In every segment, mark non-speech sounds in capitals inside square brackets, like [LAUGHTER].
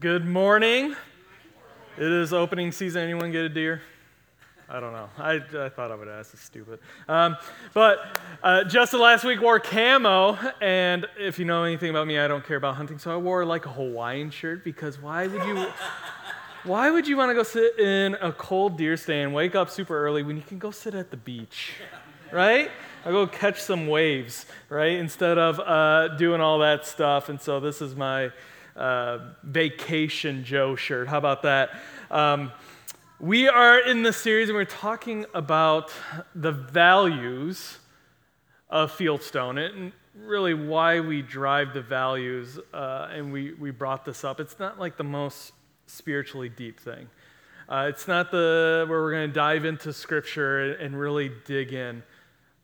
Good morning. It is opening season. Anyone get a deer? I don't know. I, I thought I would ask. It's stupid. Um, but uh, Justin last week wore camo, and if you know anything about me, I don't care about hunting, so I wore like a Hawaiian shirt because why would you? Why would you want to go sit in a cold deer stand, wake up super early when you can go sit at the beach, right? I go catch some waves, right? Instead of uh, doing all that stuff. And so this is my uh, vacation Joe shirt. How about that? Um, we are in the series and we're talking about the values of Fieldstone and really why we drive the values. Uh, and we, we brought this up. It's not like the most spiritually deep thing. Uh, it's not the where we're going to dive into scripture and, and really dig in,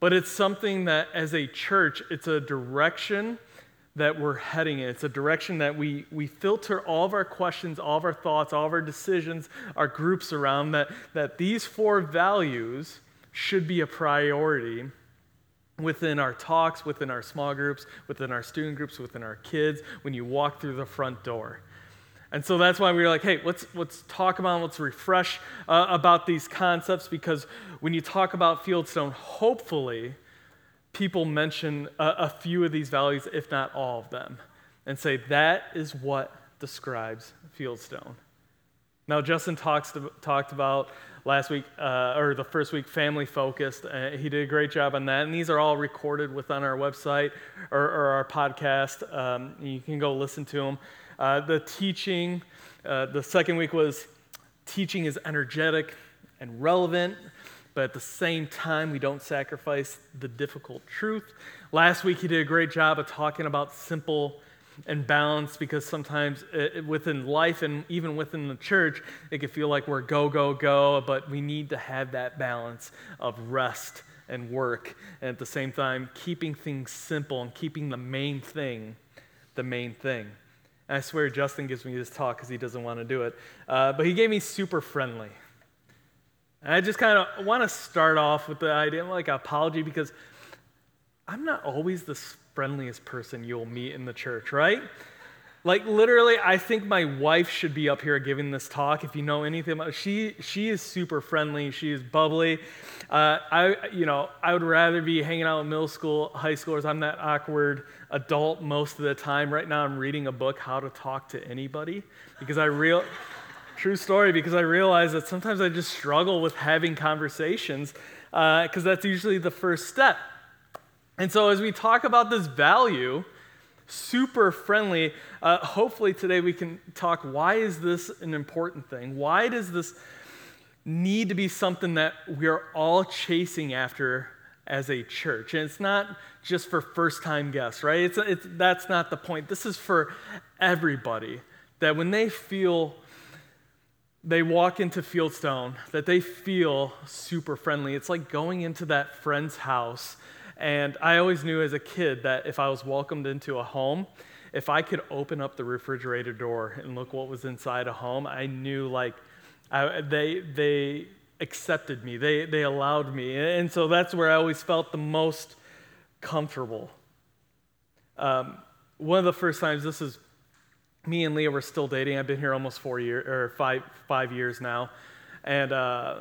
but it's something that as a church, it's a direction that we're heading in. It's a direction that we, we filter all of our questions, all of our thoughts, all of our decisions, our groups around, that, that these four values should be a priority within our talks, within our small groups, within our student groups, within our kids, when you walk through the front door. And so that's why we were like, hey, let's, let's talk about, let's refresh uh, about these concepts because when you talk about Fieldstone, hopefully people mention a, a few of these values, if not all of them, and say that is what describes Fieldstone. Now, Justin talks to, talked about last week, uh, or the first week, family focused. Uh, he did a great job on that. And these are all recorded within our website or, or our podcast. Um, you can go listen to them. Uh, the teaching, uh, the second week was teaching is energetic and relevant, but at the same time, we don't sacrifice the difficult truth. Last week, he did a great job of talking about simple and balance because sometimes it, within life and even within the church, it can feel like we're go, go, go, but we need to have that balance of rest and work. And at the same time, keeping things simple and keeping the main thing the main thing. And I swear Justin gives me this talk because he doesn't want to do it. Uh, but he gave me super friendly. And I just kind of want to start off with the idea of like apology because I'm not always the friendliest person you'll meet in the church, right? Like literally, I think my wife should be up here giving this talk. If you know anything about, she she is super friendly. She is bubbly. Uh, I you know I would rather be hanging out with middle school, high schoolers. I'm that awkward adult most of the time. Right now, I'm reading a book, How to Talk to Anybody, because I real true story because I realize that sometimes I just struggle with having conversations because uh, that's usually the first step. And so as we talk about this value super friendly. Uh, hopefully, today we can talk why is this an important thing? Why does this need to be something that we're all chasing after as a church? And it's not just for first time guests, right? It's, it's, that's not the point. This is for everybody. That when they feel they walk into Fieldstone, that they feel super friendly. It's like going into that friend's house and I always knew as a kid that if I was welcomed into a home, if I could open up the refrigerator door and look what was inside a home, I knew like I, they, they accepted me, they, they allowed me. And so that's where I always felt the most comfortable. Um, one of the first times, this is me and Leah were still dating. I've been here almost four years or five, five years now. And uh,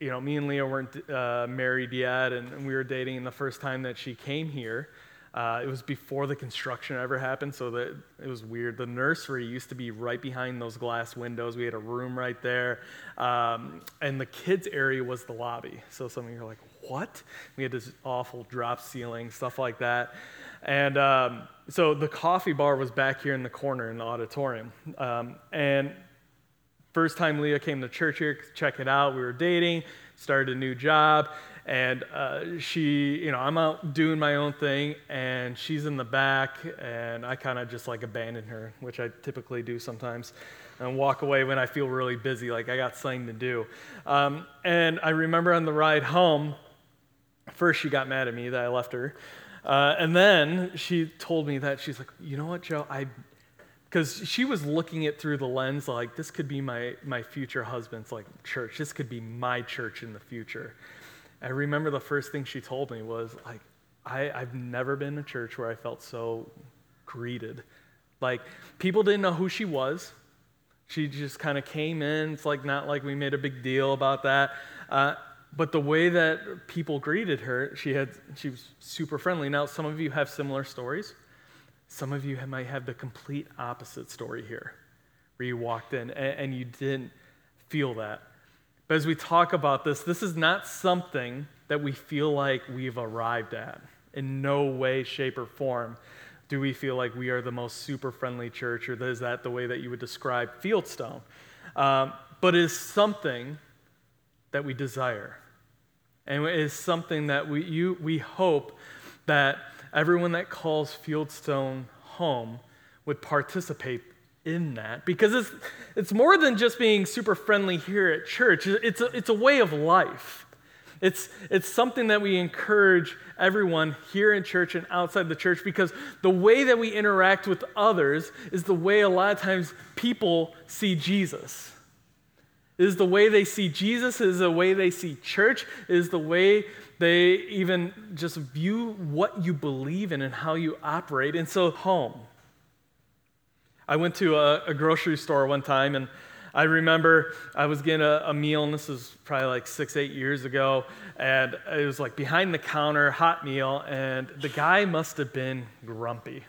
you know, me and Leah weren't uh, married yet, and we were dating. The first time that she came here, uh, it was before the construction ever happened, so that it was weird. The nursery used to be right behind those glass windows. We had a room right there, um, and the kids' area was the lobby. So some of you are like, "What?" We had this awful drop ceiling, stuff like that, and um, so the coffee bar was back here in the corner in the auditorium, um, and First time Leah came to church here, check it out. We were dating, started a new job, and uh, she, you know, I'm out doing my own thing, and she's in the back, and I kind of just like abandon her, which I typically do sometimes, and walk away when I feel really busy, like I got something to do. Um, and I remember on the ride home, first she got mad at me that I left her. Uh, and then she told me that she's like, you know what, Joe, I, because she was looking it through the lens like this could be my, my future husband's like church this could be my church in the future i remember the first thing she told me was like I, i've never been in a church where i felt so greeted like people didn't know who she was She just kind of came in. It's like not like we made a big deal about that. Uh, but the way that people greeted her, she had she was super friendly. Now, some of you have similar stories. Some of you might have the complete opposite story here, where you walked in and, and you didn't feel that. But as we talk about this, this is not something that we feel like we've arrived at. In no way, shape, or form do we feel like we are the most super friendly church, or is that the way that you would describe Fieldstone? Um, but it is something that we desire. And it is something that we, you, we hope that everyone that calls Fieldstone home would participate in that because it's, it's more than just being super friendly here at church, it's a, it's a way of life. It's, it's something that we encourage everyone here in church and outside the church because the way that we interact with others is the way a lot of times people see Jesus. It is the way they see Jesus, is the way they see church, is the way they even just view what you believe in and how you operate. And so, home. I went to a, a grocery store one time and I remember I was getting a, a, meal, and this was probably like six, eight years ago, and it was like behind the counter, hot meal, and the guy must have been grumpy.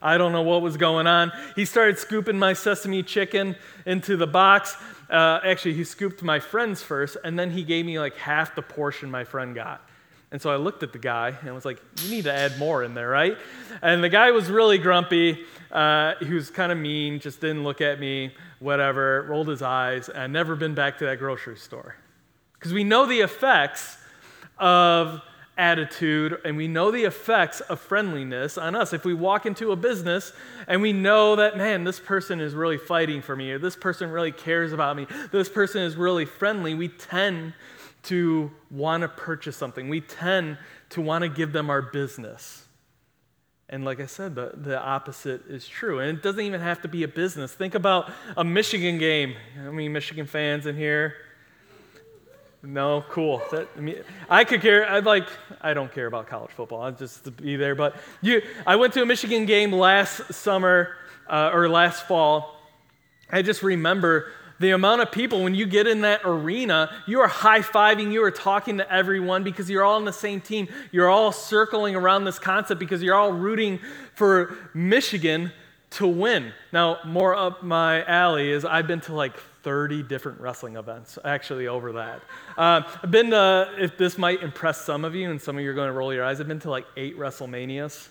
I don't know what was going on. He started scooping my sesame chicken into the box. Uh, actually, he scooped my friend's first, and then he gave me like half the portion my friend got. And so I looked at the guy and was like, You need to add more in there, right? And the guy was really grumpy. Uh, he was kind of mean, just didn't look at me, whatever, rolled his eyes, and never been back to that grocery store. Because we know the effects of attitude and we know the effects of friendliness on us. If we walk into a business and we know that, man, this person is really fighting for me, or this person really cares about me, this person is really friendly, we tend to want to purchase something. We tend to want to give them our business. And like I said, the, the opposite is true. And it doesn't even have to be a business. Think about a Michigan game. How many Michigan fans in here? No, cool. That, I, mean, I could care. I'd like. I don't care about college football. I just to be there. But you, I went to a Michigan game last summer uh, or last fall. I just remember the amount of people, when you get in that arena, you are high fiving, you are talking to everyone because you're all on the same team. You're all circling around this concept because you're all rooting for Michigan to win. Now, more up my alley is I've been to like 30 different wrestling events, actually, over that. Uh, I've been to, if this might impress some of you, and some of you are going to roll your eyes, I've been to like eight WrestleManias.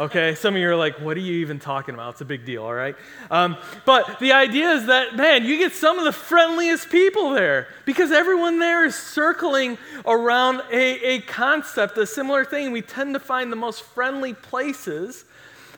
Okay, some of you are like, what are you even talking about? It's a big deal, all right? Um, but the idea is that, man, you get some of the friendliest people there because everyone there is circling around a, a concept, a similar thing. We tend to find the most friendly places,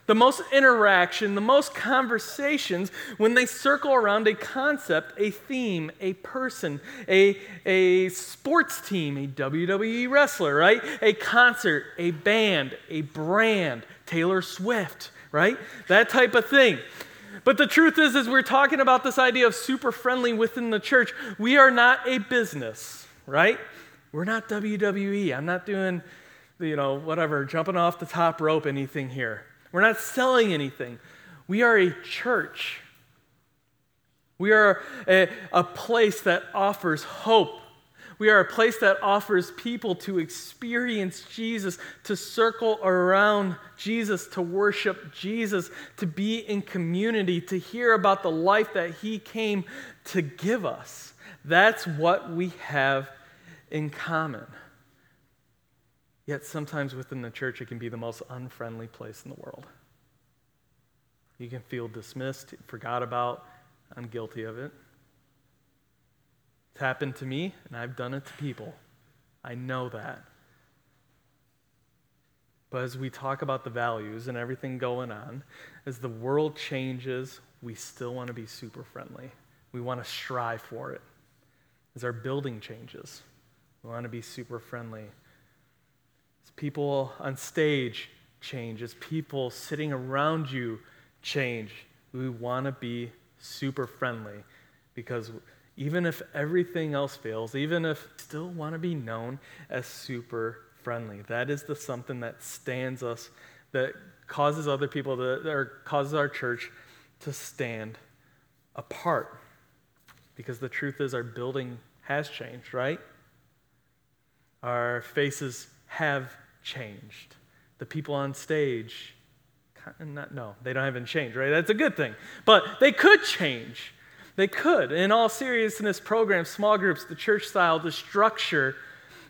the most interaction, the most conversations when they circle around a concept, a theme, a person, a, a sports team, a WWE wrestler, right? A concert, a band, a brand Taylor Swift, right? That type of thing. But the truth is, as we're talking about this idea of super friendly within the church, we are not a business, right? We're not WWE. I'm not doing, you know, whatever, jumping off the top rope, anything here. We're not selling anything. We are a church. We are a, a place that offers hope we are a place that offers people to experience Jesus, to circle around Jesus, to worship Jesus, to be in community, to hear about the life that He came to give us. That's what we have in common. Yet sometimes within the church, it can be the most unfriendly place in the world. You can feel dismissed, forgot about. I'm guilty of it. It's happened to me, and I've done it to people. I know that. But as we talk about the values and everything going on, as the world changes, we still want to be super friendly. We want to strive for it. As our building changes, we want to be super friendly. As people on stage change, as people sitting around you change, we want to be super friendly because even if everything else fails, even if still want to be known as super friendly. That is the something that stands us, that causes other people to, or causes our church to stand apart. Because the truth is, our building has changed, right? Our faces have changed. The people on stage, not, no, they don't even change, right? That's a good thing. But they could change. They could. In all seriousness, programs, small groups, the church style, the structure,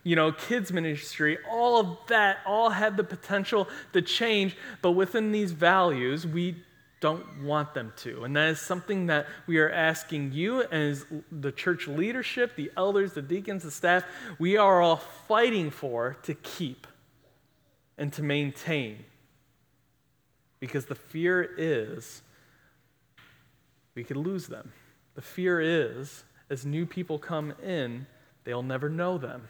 you know, kids ministry, all of that all had the potential to change, but within these values, we don't want them to. And that is something that we are asking you as the church leadership, the elders, the deacons, the staff, we are all fighting for to keep and to maintain. Because the fear is we could lose them. The fear is as new people come in, they'll never know them.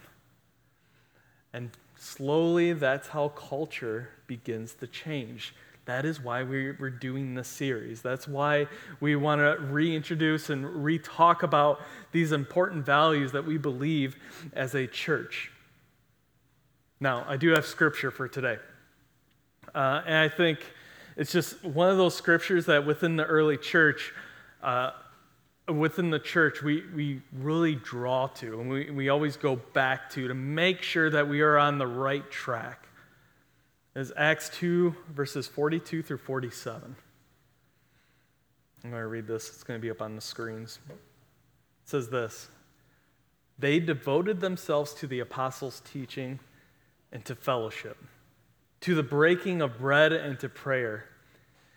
And slowly, that's how culture begins to change. That is why we're doing this series. That's why we want to reintroduce and re talk about these important values that we believe as a church. Now, I do have scripture for today. Uh, and I think it's just one of those scriptures that within the early church, uh, within the church, we, we really draw to and we, we always go back to to make sure that we are on the right track is Acts 2, verses 42 through 47. I'm going to read this, it's going to be up on the screens. It says this They devoted themselves to the apostles' teaching and to fellowship, to the breaking of bread and to prayer.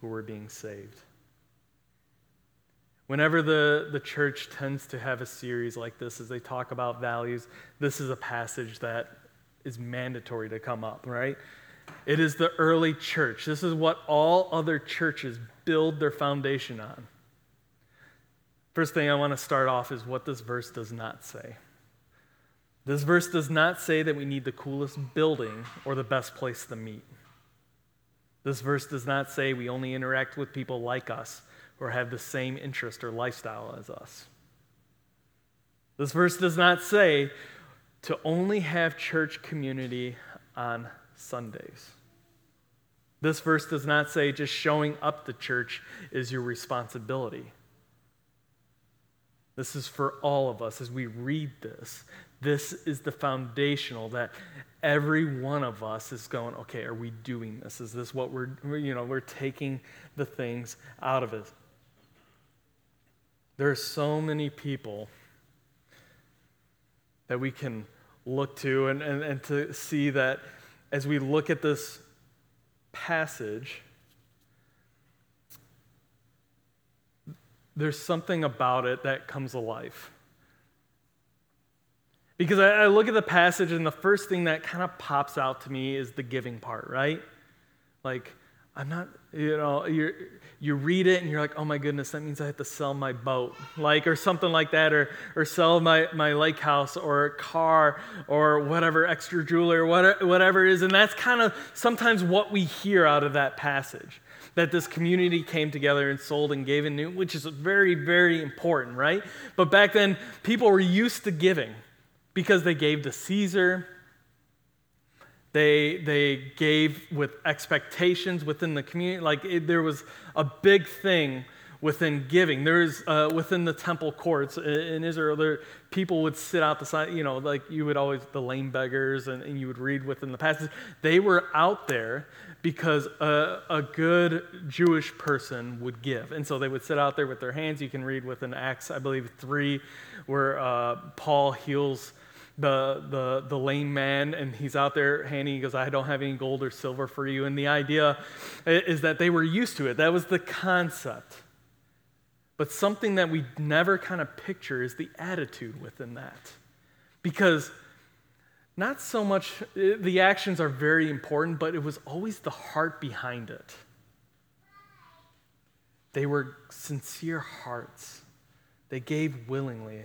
who were being saved. Whenever the, the church tends to have a series like this, as they talk about values, this is a passage that is mandatory to come up, right? It is the early church. This is what all other churches build their foundation on. First thing I want to start off is what this verse does not say. This verse does not say that we need the coolest building or the best place to meet. This verse does not say we only interact with people like us or have the same interest or lifestyle as us. This verse does not say to only have church community on Sundays. This verse does not say just showing up to church is your responsibility. This is for all of us as we read this. This is the foundational that every one of us is going, okay, are we doing this? Is this what we're, you know, we're taking the things out of it? There are so many people that we can look to and, and, and to see that as we look at this passage, there's something about it that comes alive. Because I, I, look at the passage, and the first thing that kind of pops out to me is the giving part, right? Like, I'm not, you know, you you read it and you're like, oh my goodness, that means I have to sell my boat, like, or something like that, or, or sell my, my lake house or car or whatever, extra jewelry or whatever, whatever it is. And that's kind of sometimes what we hear out of that passage that this community came together and sold and gave and knew, which is very, very important, right? But back then, people were used to giving because they gave to Caesar they, they gave with expectations within the community. Like it, there was a big thing within giving. There's uh, within the temple courts in Israel, there, people would sit out the side, you know, like you would always, the lame beggars, and, and you would read within the passage. They were out there because a, a, good Jewish person would give. And so they would sit out there with their hands. You can read within Acts, I believe, 3, where uh, Paul heals the, the, the lame man and he's out there handing, he goes, I don't have any gold or silver for you. And the idea is that they were used to it. That was the concept. But something that we never kind of picture is the attitude within that. Because not so much, the actions are very important, but it was always the heart behind it. They were sincere hearts. They gave willingly.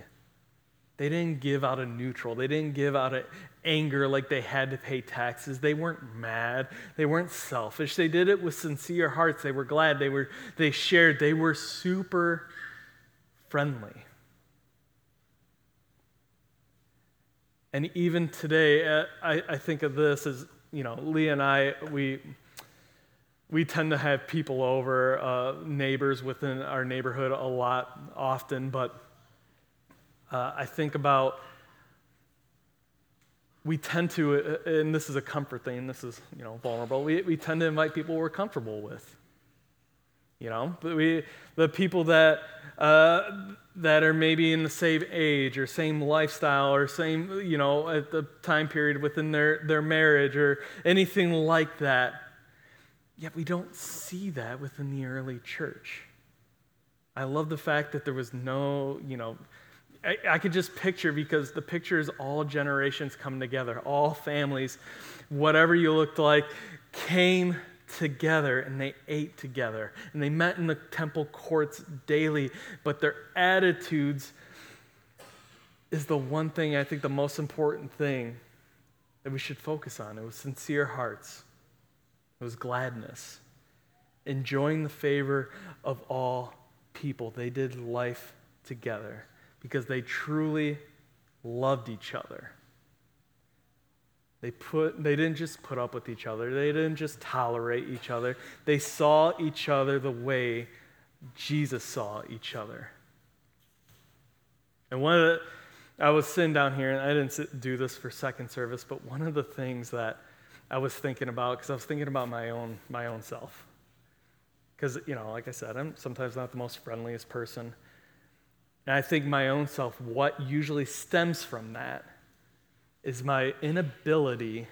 They didn't give out of neutral. They didn't give out of anger like they had to pay taxes. They weren't mad. They weren't selfish. They did it with sincere hearts. They were glad. They were they shared. They were super friendly. And even today, uh, I, I think of this as, you know, Leah and I, we, we tend to have people over, uh, neighbors within our neighborhood a lot often, but uh, I think about we tend to, uh, and this is a comfort thing, this is, you know, vulnerable, we, we tend to invite people we're comfortable with. You know, but we, the people that, uh, that are maybe in the same age or same lifestyle or same, you know, at the time period within their, their marriage or anything like that. Yet we don't see that within the early church. I love the fact that there was no, you know, I, could just picture because the picture is all generations come together, all families, whatever you looked like, came together and they ate together and they met in the temple courts daily, but their attitudes is the one thing I think the most important thing that we should focus on. It was sincere hearts, it was gladness, enjoying the favor of all people. They did life together because they truly loved each other. They, put, they didn't just put up with each other, they didn't just tolerate each other. They saw each other the way Jesus saw each other. And one of the, I was sitting down here, and I didn't sit, do this for second service, but one of the things that I was thinking about, because I was thinking about my own, my own self. Because, you know, like I said, I'm sometimes not the most friendliest person. And I think my own self, what usually stems from that is my inability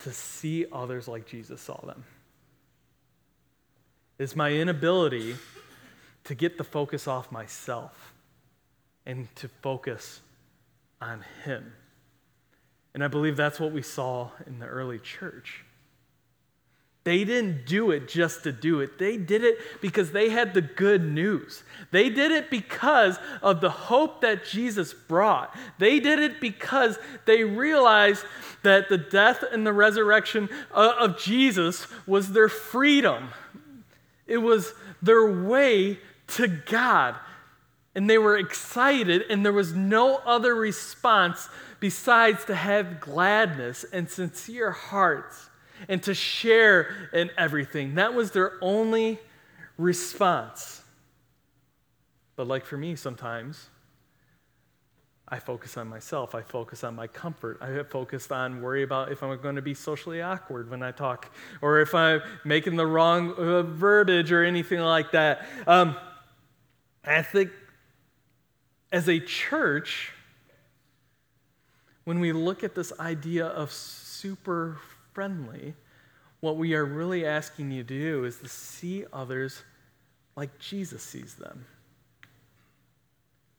to see others like Jesus saw them. Is my inability to get the focus off myself and to focus on Him. And I believe that's what we saw in the early church. They didn't do it just to do it. They did it because they had the good news. They did it because of the hope that Jesus brought. They did it because they realized that the death and the resurrection uh, of Jesus was their freedom, it was their way to God. And they were excited, and there was no other response besides to have gladness and sincere hearts and to share in everything. That was their only response. But, like for me, sometimes I focus on myself. I focus on my comfort. I focus on worry about if I'm going to be socially awkward when I talk, or if I'm making the wrong uh, verbiage or anything like that. Um, I think as a church, when we look at this idea of super friendly, what we are really asking you to do is to see others like Jesus sees them.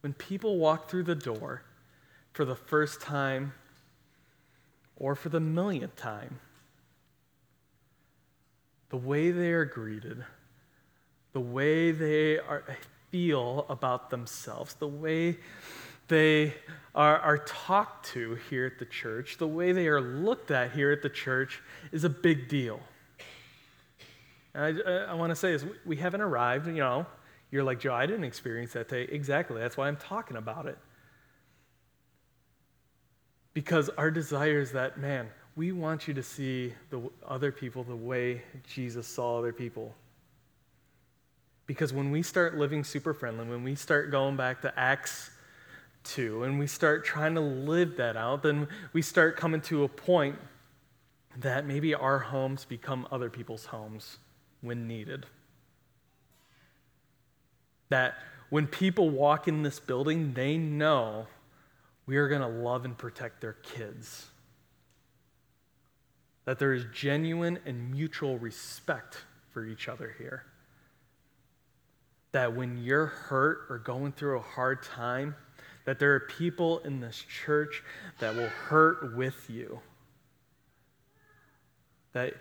When people walk through the door for the first time or for the millionth time, the way they are greeted, the way they are, feel about themselves, the way they are, are talked to here at the church, the way they are looked at here at the church is a big deal. And I, uh, I want to say is we haven't arrived, you know. You're like, Joe, I didn't experience that day. Exactly. That's why I'm talking about it. Because our desire is that, man, we want you to see the other people the way Jesus saw other people. Because when we start living super friendly, when we start going back to Acts to and we start trying to live that out, then we start coming to a point that maybe our homes become other people's homes when needed. That when people walk in this building, they know we are going to love and protect their kids. That there is genuine and mutual respect for each other here. That when you're hurt or going through a hard time, that there are people in this church that will hurt with you. That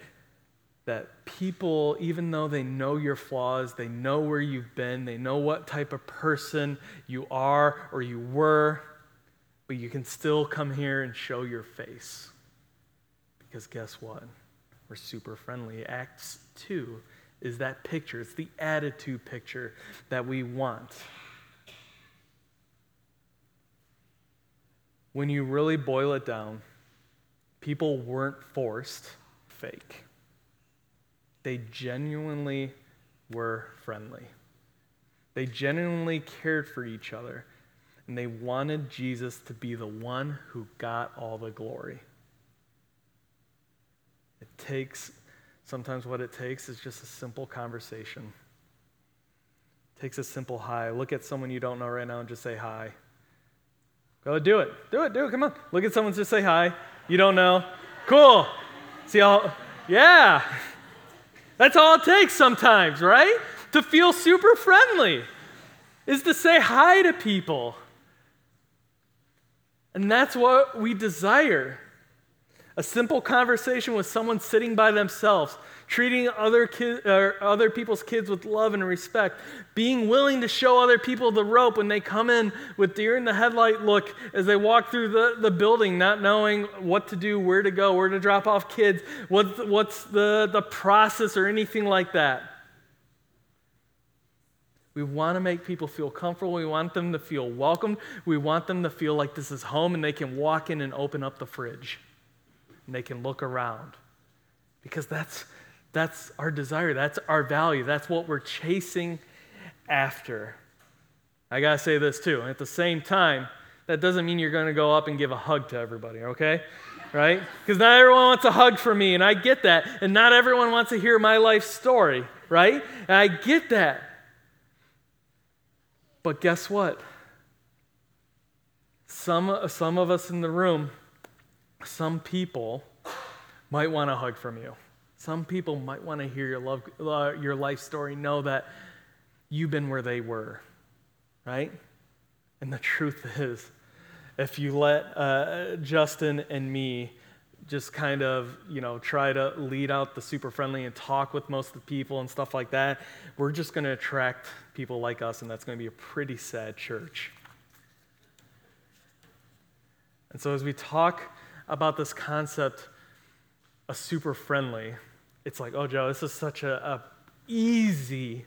that people, even though they know your flaws, they know where you've been, they know what type of person you are or you were, but you can still come here and show your face. Because guess what? We're super friendly. Acts 2 is that picture, it's the attitude picture that we want. When you really boil it down, people weren't forced fake. They genuinely were friendly. They genuinely cared for each other, and they wanted Jesus to be the one who got all the glory. It takes, sometimes what it takes is just a simple conversation. It takes a simple hi. Look at someone you don't know right now and just say hi. Go do it. Do it. Do it. Come on. Look at someone, just say hi. You don't know. Cool. See how, yeah. That's all it takes sometimes, right? To feel super friendly is to say hi to people. And that's what we desire. A simple conversation with someone sitting by themselves, treating other, kid, other people's kids with love and respect, being willing to show other people the rope when they come in with deer in the headlight look as they walk through the, the building, not knowing what to do, where to go, where to drop off kids, what, what's the, the process or anything like that. We want to make people feel comfortable. We want them to feel welcomed. We want them to feel like this is home and they can walk in and open up the fridge and they can look around. Because that's, that's our desire, that's our value, that's what we're chasing after. I got to say this too. At the same time, that doesn't mean you're to go up and give a hug to everybody, okay? Right? Because not everyone wants a hug from me, and I get that. And not everyone wants to hear my life story, right? And I get that. But guess what? Some, some of us in the room some people might want a hug from you. Some people might want to hear your, love, uh, your life story, know that you've been where they were, right? And the [LAUGHS] truth is, if you let uh, Justin and me just kind of, you know, try to lead out the super friendly and talk with most of the people and stuff like that, we're just going to attract people like us, and that's going to be a pretty sad church. And so as we talk about this concept of super friendly. It's like, oh, Joe, this is such a, a easy,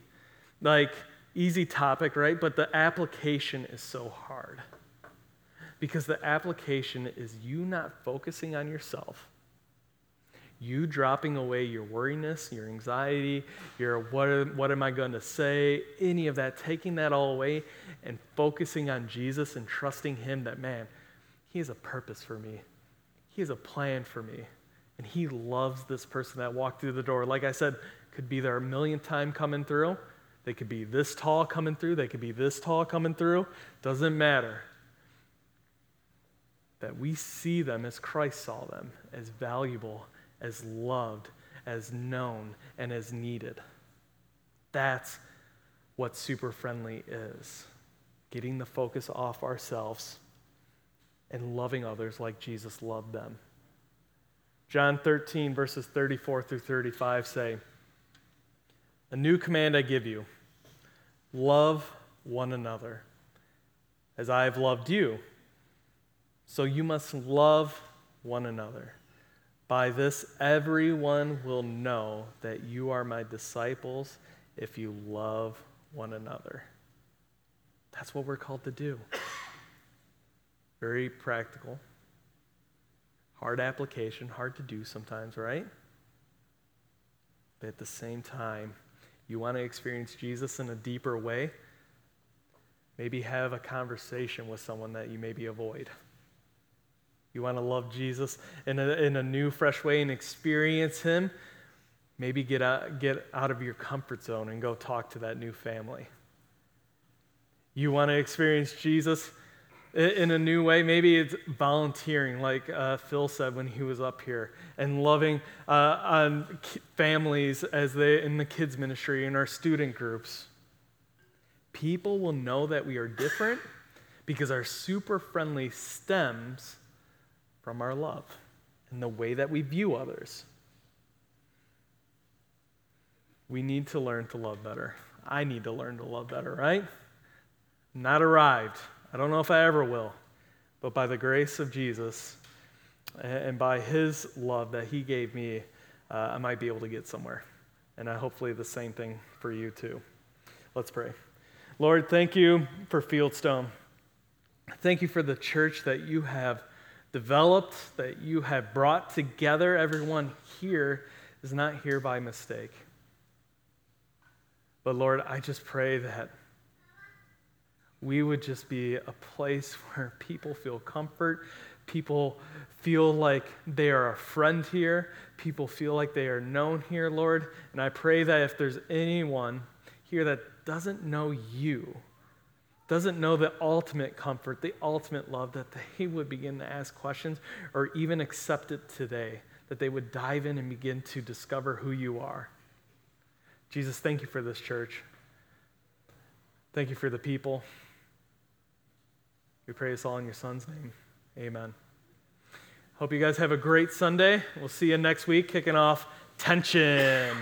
like, easy topic, right? But the application is so hard. Because the application is you not focusing on yourself, you dropping away your worriness, your anxiety, your what, what am I going to say, any of that, taking that all away and focusing on Jesus and trusting Him that, man, He has a purpose for me. He has a plan for me. And He loves this person that walked through the door. Like I said, could be there a million time coming through. They could be this tall coming through. They could be this tall coming through. Doesn't matter. That we see them as Christ saw them, as valuable, as loved, as known, and as needed. That's what super friendly is getting the focus off ourselves and loving others like Jesus loved them. John 13, verses 34 through 35 say, A new command I give you love one another as I have loved you. So you must love one another. By this, everyone will know that you are my disciples if you love one another. That's what we're called to do very practical. Hard application, hard to do sometimes, right? But at the same time, you want to experience Jesus in a deeper way, maybe have a conversation with someone that you maybe avoid. You want to love Jesus in a, in a new, fresh way and experience Him, maybe get out, get out of your comfort zone and go talk to that new family. You want to experience Jesus in a new way. Maybe it's volunteering, like uh, Phil said when he was up here, and loving uh, on families as they in the kids ministry in our student groups. People will know that we are different because our super friendly stems from our love and the way that we view others. we need to learn to love better. I need to learn to love better, right? Not arrived. I don't know if I ever will. But by the grace of Jesus and by his love that he gave me, uh, I might be able to get somewhere. And I hopefully the same thing for you too. Let's pray. Lord, thank you for Fieldstone. Thank you for the church that you have developed, that you have brought together. Everyone here is not here by mistake. But Lord, I just pray that we would just be a place [LAUGHS] where people feel comfort, people feel like they are a friend here, people feel like they are known here, Lord. And I pray that if there's anyone here that doesn't know you, doesn't know the ultimate comfort, the ultimate love, that they would begin to ask questions or even accept it today, that they would dive in and begin to discover who you are. Jesus, thank you for this church. Thank you for the people. We pray this all in your son's name. Amen. Hope you guys have a great Sunday. We'll see you next week, kicking off tension.